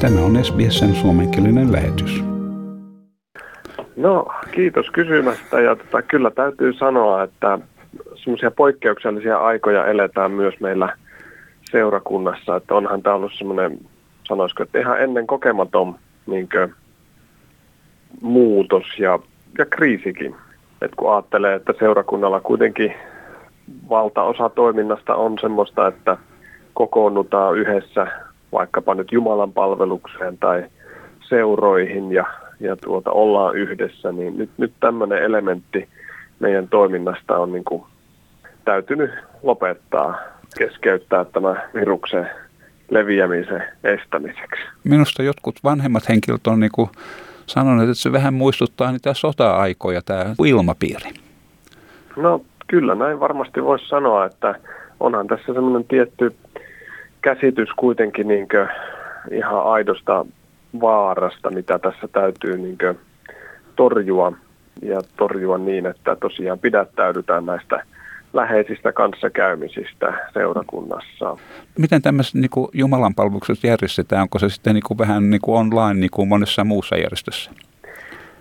Tämä on SBSn suomenkielinen lähetys. No, kiitos kysymästä ja tota, kyllä täytyy sanoa, että semmoisia poikkeuksellisia aikoja eletään myös meillä seurakunnassa, että onhan tämä ollut semmoinen, sanoisiko, että ihan ennen kokematon niin kuin, muutos ja, ja kriisikin. Et kun ajattelee, että seurakunnalla kuitenkin valtaosa toiminnasta on semmoista, että kokoonnutaan yhdessä vaikkapa nyt Jumalan palvelukseen tai seuroihin ja, ja tuota, ollaan yhdessä, niin nyt, nyt tämmöinen elementti meidän toiminnasta on niin kuin täytynyt lopettaa, keskeyttää tämä viruksen leviämisen estämiseksi. Minusta jotkut vanhemmat henkilöt on niin kuin sanoneet, että se vähän muistuttaa niitä sota-aikoja, tämä ilmapiiri. No kyllä, näin varmasti voisi sanoa, että onhan tässä semmoinen tietty käsitys kuitenkin niin ihan aidosta vaarasta, mitä tässä täytyy niin torjua ja torjua niin, että tosiaan pidättäydytään näistä läheisistä kanssakäymisistä seurakunnassa. Miten tämmöiset niin Jumalan palvelukset järjestetään? Onko se sitten niin kuin vähän niin kuin online niin kuin monessa muussa järjestössä?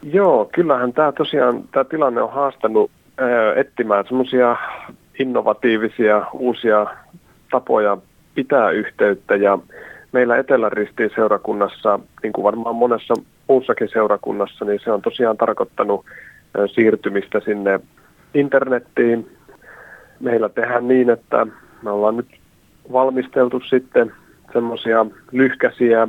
Joo, kyllähän tämä tosiaan, tämä tilanne on haastanut ää, etsimään semmoisia innovatiivisia uusia tapoja pitää yhteyttä ja meillä Eteläristiin seurakunnassa, niin kuin varmaan monessa muussakin seurakunnassa, niin se on tosiaan tarkoittanut siirtymistä sinne internettiin. Meillä tehdään niin, että me ollaan nyt valmisteltu sitten semmoisia lyhkäisiä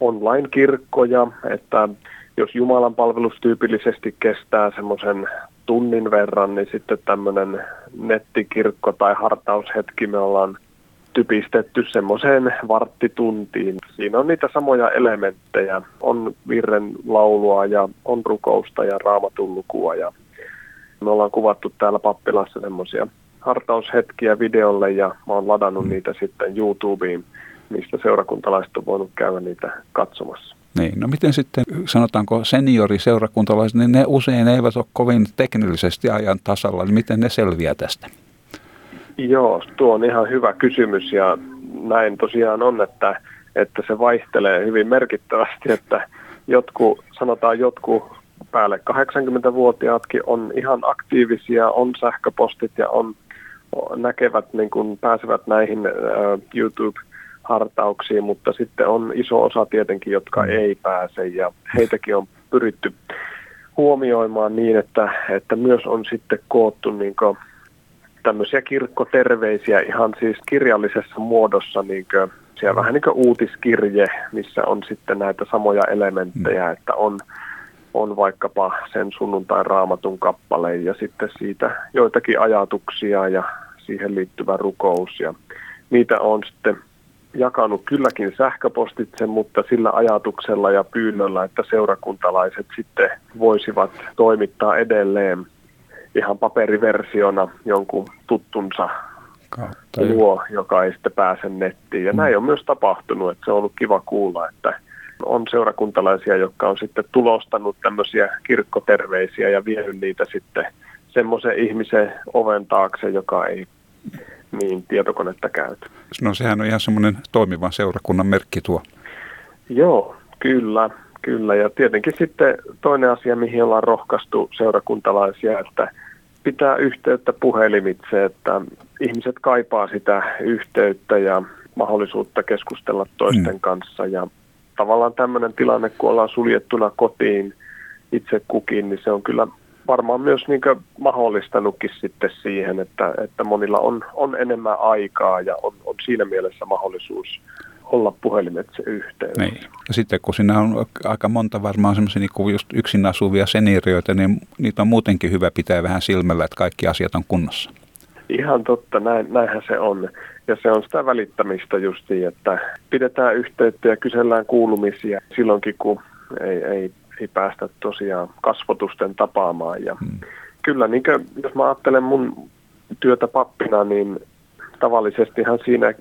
online-kirkkoja, että jos Jumalan palvelus tyypillisesti kestää semmoisen tunnin verran, niin sitten tämmöinen nettikirkko tai hartaushetki me ollaan typistetty semmoiseen varttituntiin. Siinä on niitä samoja elementtejä. On virren laulua ja on rukousta ja raamatun lukua. Ja me ollaan kuvattu täällä pappilassa semmoisia hartaushetkiä videolle ja mä oon ladannut niitä sitten YouTubeen, mistä seurakuntalaiset on voinut käydä niitä katsomassa. Niin, no miten sitten sanotaanko senioriseurakuntalaiset, niin ne usein eivät ole kovin teknillisesti ajan tasalla, niin miten ne selviää tästä? Joo, tuo on ihan hyvä kysymys ja näin tosiaan on, että, että se vaihtelee hyvin merkittävästi, että jotkut, sanotaan jotkut päälle 80-vuotiaatkin on ihan aktiivisia, on sähköpostit ja on näkevät, niin kuin pääsevät näihin uh, YouTube-hartauksiin, mutta sitten on iso osa tietenkin, jotka mm. ei pääse ja heitäkin on pyritty huomioimaan niin, että, että myös on sitten koottu niin kuin tämmöisiä kirkkoterveisiä ihan siis kirjallisessa muodossa, niin kuin, siellä vähän niin kuin uutiskirje, missä on sitten näitä samoja elementtejä, mm. että on, on vaikkapa sen sunnuntain raamatun kappale ja sitten siitä joitakin ajatuksia ja siihen liittyvä rukous ja niitä on sitten jakanut kylläkin sähköpostitse, mutta sillä ajatuksella ja pyynnöllä, että seurakuntalaiset sitten voisivat toimittaa edelleen ihan paperiversiona jonkun tuttunsa Kautta, luo, joka ei sitten pääse nettiin. Ja mm. näin on myös tapahtunut, että se on ollut kiva kuulla, että on seurakuntalaisia, jotka on sitten tulostanut tämmöisiä kirkkoterveisiä ja vienyt niitä sitten semmoisen ihmisen oven taakse, joka ei niin tietokonetta käytä. No sehän on ihan semmoinen toimivan seurakunnan merkki tuo. Joo, kyllä, kyllä. Ja tietenkin sitten toinen asia, mihin ollaan rohkaistu seurakuntalaisia, että pitää yhteyttä puhelimitse, että ihmiset kaipaa sitä yhteyttä ja mahdollisuutta keskustella toisten mm. kanssa. Ja tavallaan tämmöinen tilanne, kun ollaan suljettuna kotiin itse kukin, niin se on kyllä varmaan myös niin mahdollistanutkin sitten siihen, että, että monilla on, on enemmän aikaa ja on, on siinä mielessä mahdollisuus olla puhelimetse yhteydessä. Niin. Ja sitten kun siinä on aika monta varmaan semmoisia niin just yksin asuvia seniorioita, niin niitä on muutenkin hyvä pitää vähän silmällä, että kaikki asiat on kunnossa. Ihan totta, näin, näinhän se on. Ja se on sitä välittämistä justi, että pidetään yhteyttä ja kysellään kuulumisia silloinkin, kun ei, ei, ei päästä tosiaan kasvotusten tapaamaan. Ja hmm. Kyllä, niin kuin, jos mä ajattelen mun työtä pappina, niin tavallisestihan siinä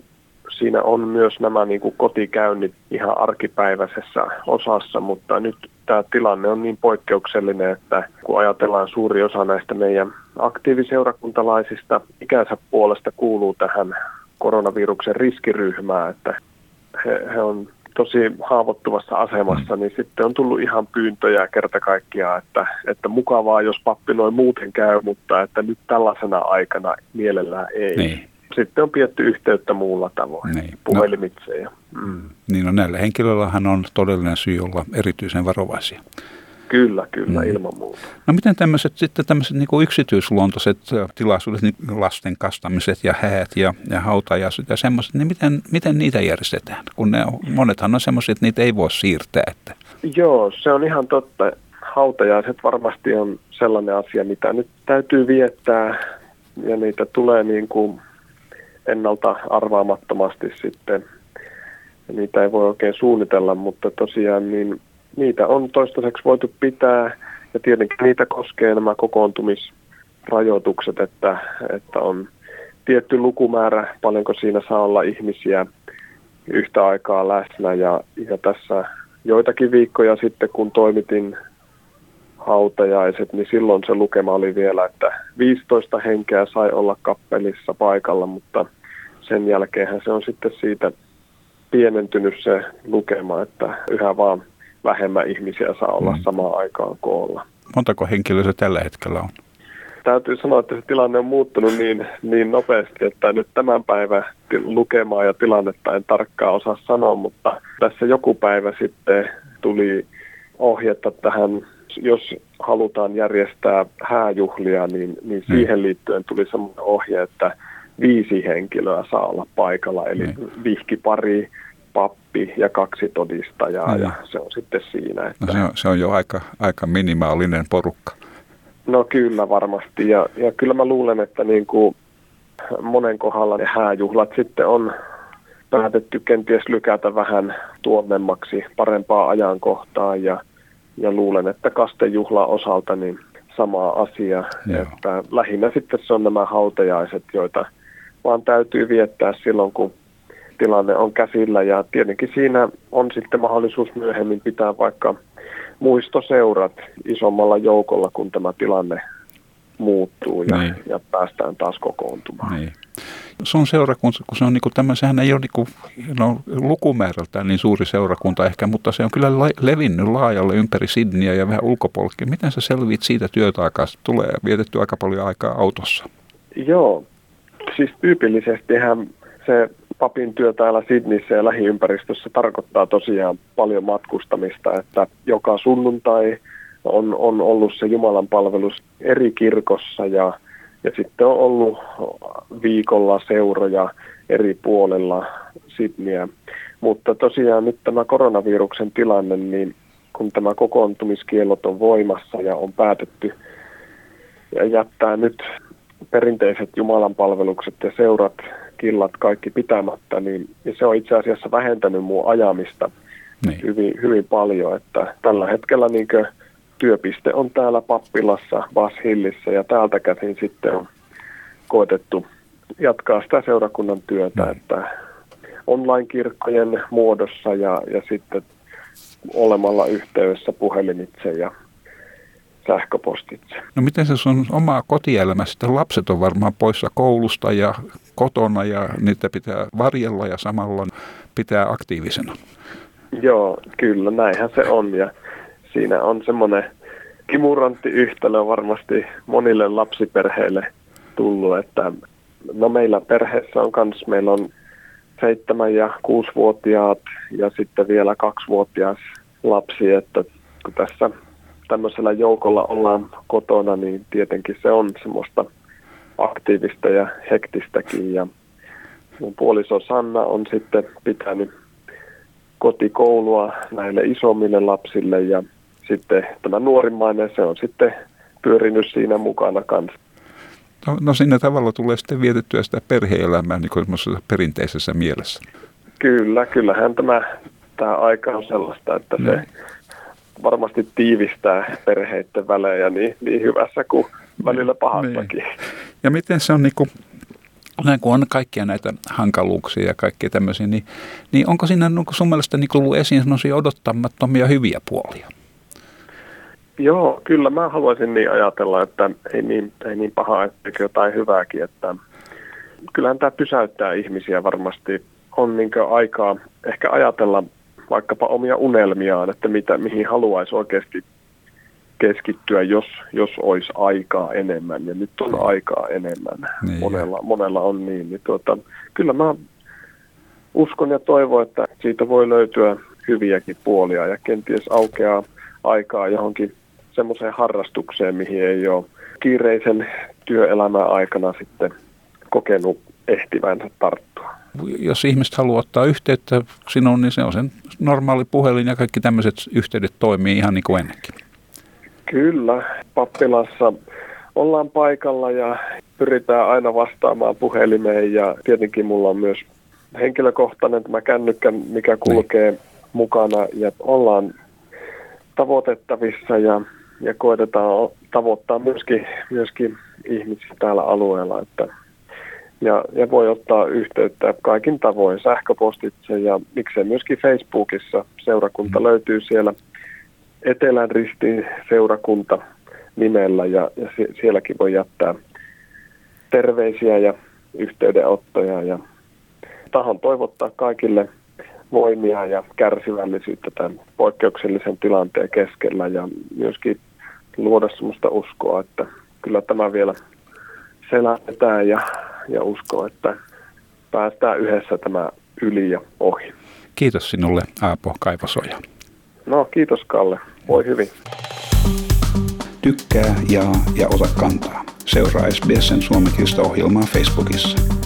siinä on myös nämä niin kuin kotikäynnit ihan arkipäiväisessä osassa, mutta nyt tämä tilanne on niin poikkeuksellinen, että kun ajatellaan suuri osa näistä meidän aktiiviseurakuntalaisista ikänsä puolesta kuuluu tähän koronaviruksen riskiryhmään, että he, he on tosi haavoittuvassa asemassa, niin sitten on tullut ihan pyyntöjä kerta kaikkiaan, että, että mukavaa, jos pappi noin muuten käy, mutta että nyt tällaisena aikana mielellään ei. Niin. Sitten on pietty yhteyttä muulla tavoin, niin. puhelimitse. No, ja, mm. Niin no, näillä henkilöillähän on todellinen syy olla erityisen varovaisia. Kyllä, kyllä, mm. ilman muuta. No miten tämmöiset sitten tämmöiset niin yksityisluontoiset tilaisuudet, niin lasten kastamiset ja häät ja, ja hautajaiset ja semmoiset, niin miten, miten niitä järjestetään? Kun ne on, monethan on semmoiset, että niitä ei voi siirtää. Että. Joo, se on ihan totta. Hautajaiset varmasti on sellainen asia, mitä nyt täytyy viettää ja niitä tulee niin kuin ennalta arvaamattomasti sitten. Niitä ei voi oikein suunnitella, mutta tosiaan niin niitä on toistaiseksi voitu pitää ja tietenkin niitä koskee nämä kokoontumisrajoitukset, että, että on tietty lukumäärä, paljonko siinä saa olla ihmisiä yhtä aikaa läsnä ja, ja tässä joitakin viikkoja sitten, kun toimitin hautajaiset, niin silloin se lukema oli vielä, että 15 henkeä sai olla kappelissa paikalla, mutta sen jälkeen se on sitten siitä pienentynyt se lukema, että yhä vaan vähemmän ihmisiä saa olla mm. samaan aikaan koolla. Montako henkilöä se tällä hetkellä on? Täytyy sanoa, että se tilanne on muuttunut niin, niin nopeasti, että nyt tämän päivän lukemaa ja tilannetta en tarkkaan osaa sanoa, mutta tässä joku päivä sitten tuli ohjetta tähän, jos halutaan järjestää hääjuhlia, niin, niin mm. siihen liittyen tuli sellainen ohje, että viisi henkilöä saa olla paikalla, eli mm. vihkipari, pappi ja kaksi todistajaa no, ja se on sitten siinä. Että... No se, on, se on jo aika, aika minimaalinen porukka. No kyllä varmasti ja, ja kyllä mä luulen, että niin kuin monen kohdalla ne hääjuhlat sitten on päätetty kenties lykätä vähän tuonnemmaksi parempaa ajankohtaa ja, ja luulen, että kastejuhla osalta niin sama asia, Joo. että lähinnä sitten se on nämä hautajaiset, joita vaan täytyy viettää silloin, kun tilanne on käsillä ja tietenkin siinä on sitten mahdollisuus myöhemmin pitää vaikka muistoseurat isommalla joukolla, kun tämä tilanne muuttuu ja, niin. ja päästään taas kokoontumaan. Niin. Sun seurakunta, kun se on niin tämä, sehän ei ole niin kuin, no, lukumäärältään niin suuri seurakunta ehkä, mutta se on kyllä levinnyt laajalle ympäri Sidniä ja vähän ulkopuolella. Miten sä selviit siitä työtaakasta? Tulee vietetty aika paljon aikaa autossa. Joo, siis tyypillisestihän se papin työ täällä Sydneyssä ja lähiympäristössä tarkoittaa tosiaan paljon matkustamista, että joka sunnuntai on, on ollut se Jumalan palvelus eri kirkossa ja, ja sitten on ollut viikolla seuroja eri puolella Sydneyä. Mutta tosiaan nyt tämä koronaviruksen tilanne, niin kun tämä kokoontumiskielot on voimassa ja on päätetty ja jättää nyt perinteiset Jumalan palvelukset ja seurat killat kaikki pitämättä, niin, niin se on itse asiassa vähentänyt mun ajamista niin. hyvin, hyvin paljon. Että tällä hetkellä niin työpiste on täällä Pappilassa, Bashillissä ja täältä käsin sitten on koetettu jatkaa sitä seurakunnan työtä, että online-kirkkojen muodossa ja, ja sitten olemalla yhteydessä puhelimitse ja sähköpostitse. No miten se sun omaa kotielämä sitten? Lapset on varmaan poissa koulusta ja kotona ja niitä pitää varjella ja samalla pitää aktiivisena. Joo, kyllä näinhän se on ja siinä on semmoinen kimurantti yhtälö varmasti monille lapsiperheille tullut, että no meillä perheessä on kans, meillä on seitsemän ja kuusivuotiaat ja sitten vielä kaksivuotias lapsi, että kun tässä tämmöisellä joukolla ollaan kotona, niin tietenkin se on semmoista aktiivista ja hektistäkin. Ja mun puoliso Sanna on sitten pitänyt kotikoulua näille isommille lapsille ja sitten tämä nuorimmainen, se on sitten pyörinyt siinä mukana kanssa. No, no siinä tavalla tulee sitten vietettyä sitä perhe-elämää niin kuin perinteisessä mielessä. Kyllä, kyllähän tämä, tämä aika on sellaista, että se mm varmasti tiivistää perheiden välejä niin, niin hyvässä kuin välillä pahassakin. Niin. Ja miten se on niin kuin, näin kun on kaikkia näitä hankaluuksia ja kaikkia tämmöisiä, niin, niin onko siinä niin sun mielestä niin ollut esiin sellaisia odottamattomia hyviä puolia? Joo, kyllä mä haluaisin niin ajatella, että ei niin, ei niin paha, etteikö jotain hyvääkin, että kyllähän tämä pysäyttää ihmisiä varmasti. On niin aikaa ehkä ajatella vaikkapa omia unelmiaan, että mitä, mihin haluaisi oikeasti keskittyä, jos, jos olisi aikaa enemmän. Ja nyt on aikaa enemmän. Niin, monella, monella on niin. niin tuota, kyllä mä uskon ja toivon, että siitä voi löytyä hyviäkin puolia ja kenties aukeaa aikaa johonkin semmoiseen harrastukseen, mihin ei ole kiireisen työelämän aikana sitten kokenut ehtivänsä tarttua. Jos ihmiset haluaa ottaa yhteyttä sinuun, niin se on sen normaali puhelin ja kaikki tämmöiset yhteydet toimii ihan niin kuin ennenkin. Kyllä, pappilassa ollaan paikalla ja pyritään aina vastaamaan puhelimeen ja tietenkin mulla on myös henkilökohtainen tämä kännykkä, mikä kulkee niin. mukana ja ollaan tavoitettavissa ja, ja koetetaan tavoittaa myöskin, myöskin ihmisiä täällä alueella, että ja, ja voi ottaa yhteyttä kaikin tavoin sähköpostitse ja miksei myöskin Facebookissa. Seurakunta mm. löytyy siellä Etelän ristiin seurakunta nimellä ja, ja sielläkin voi jättää terveisiä ja yhteydenottoja ja tahon toivottaa kaikille voimia ja kärsivällisyyttä tämän poikkeuksellisen tilanteen keskellä ja myöskin luoda sellaista uskoa, että kyllä tämä vielä selätetään ja, ja uskoo, että päästään yhdessä tämä yli ja ohi. Kiitos sinulle Aapo Kaipasoja. No kiitos Kalle, voi hyvin. Tykkää, jaa ja ota kantaa. Seuraa SBSn suomenkielistä ohjelmaa Facebookissa.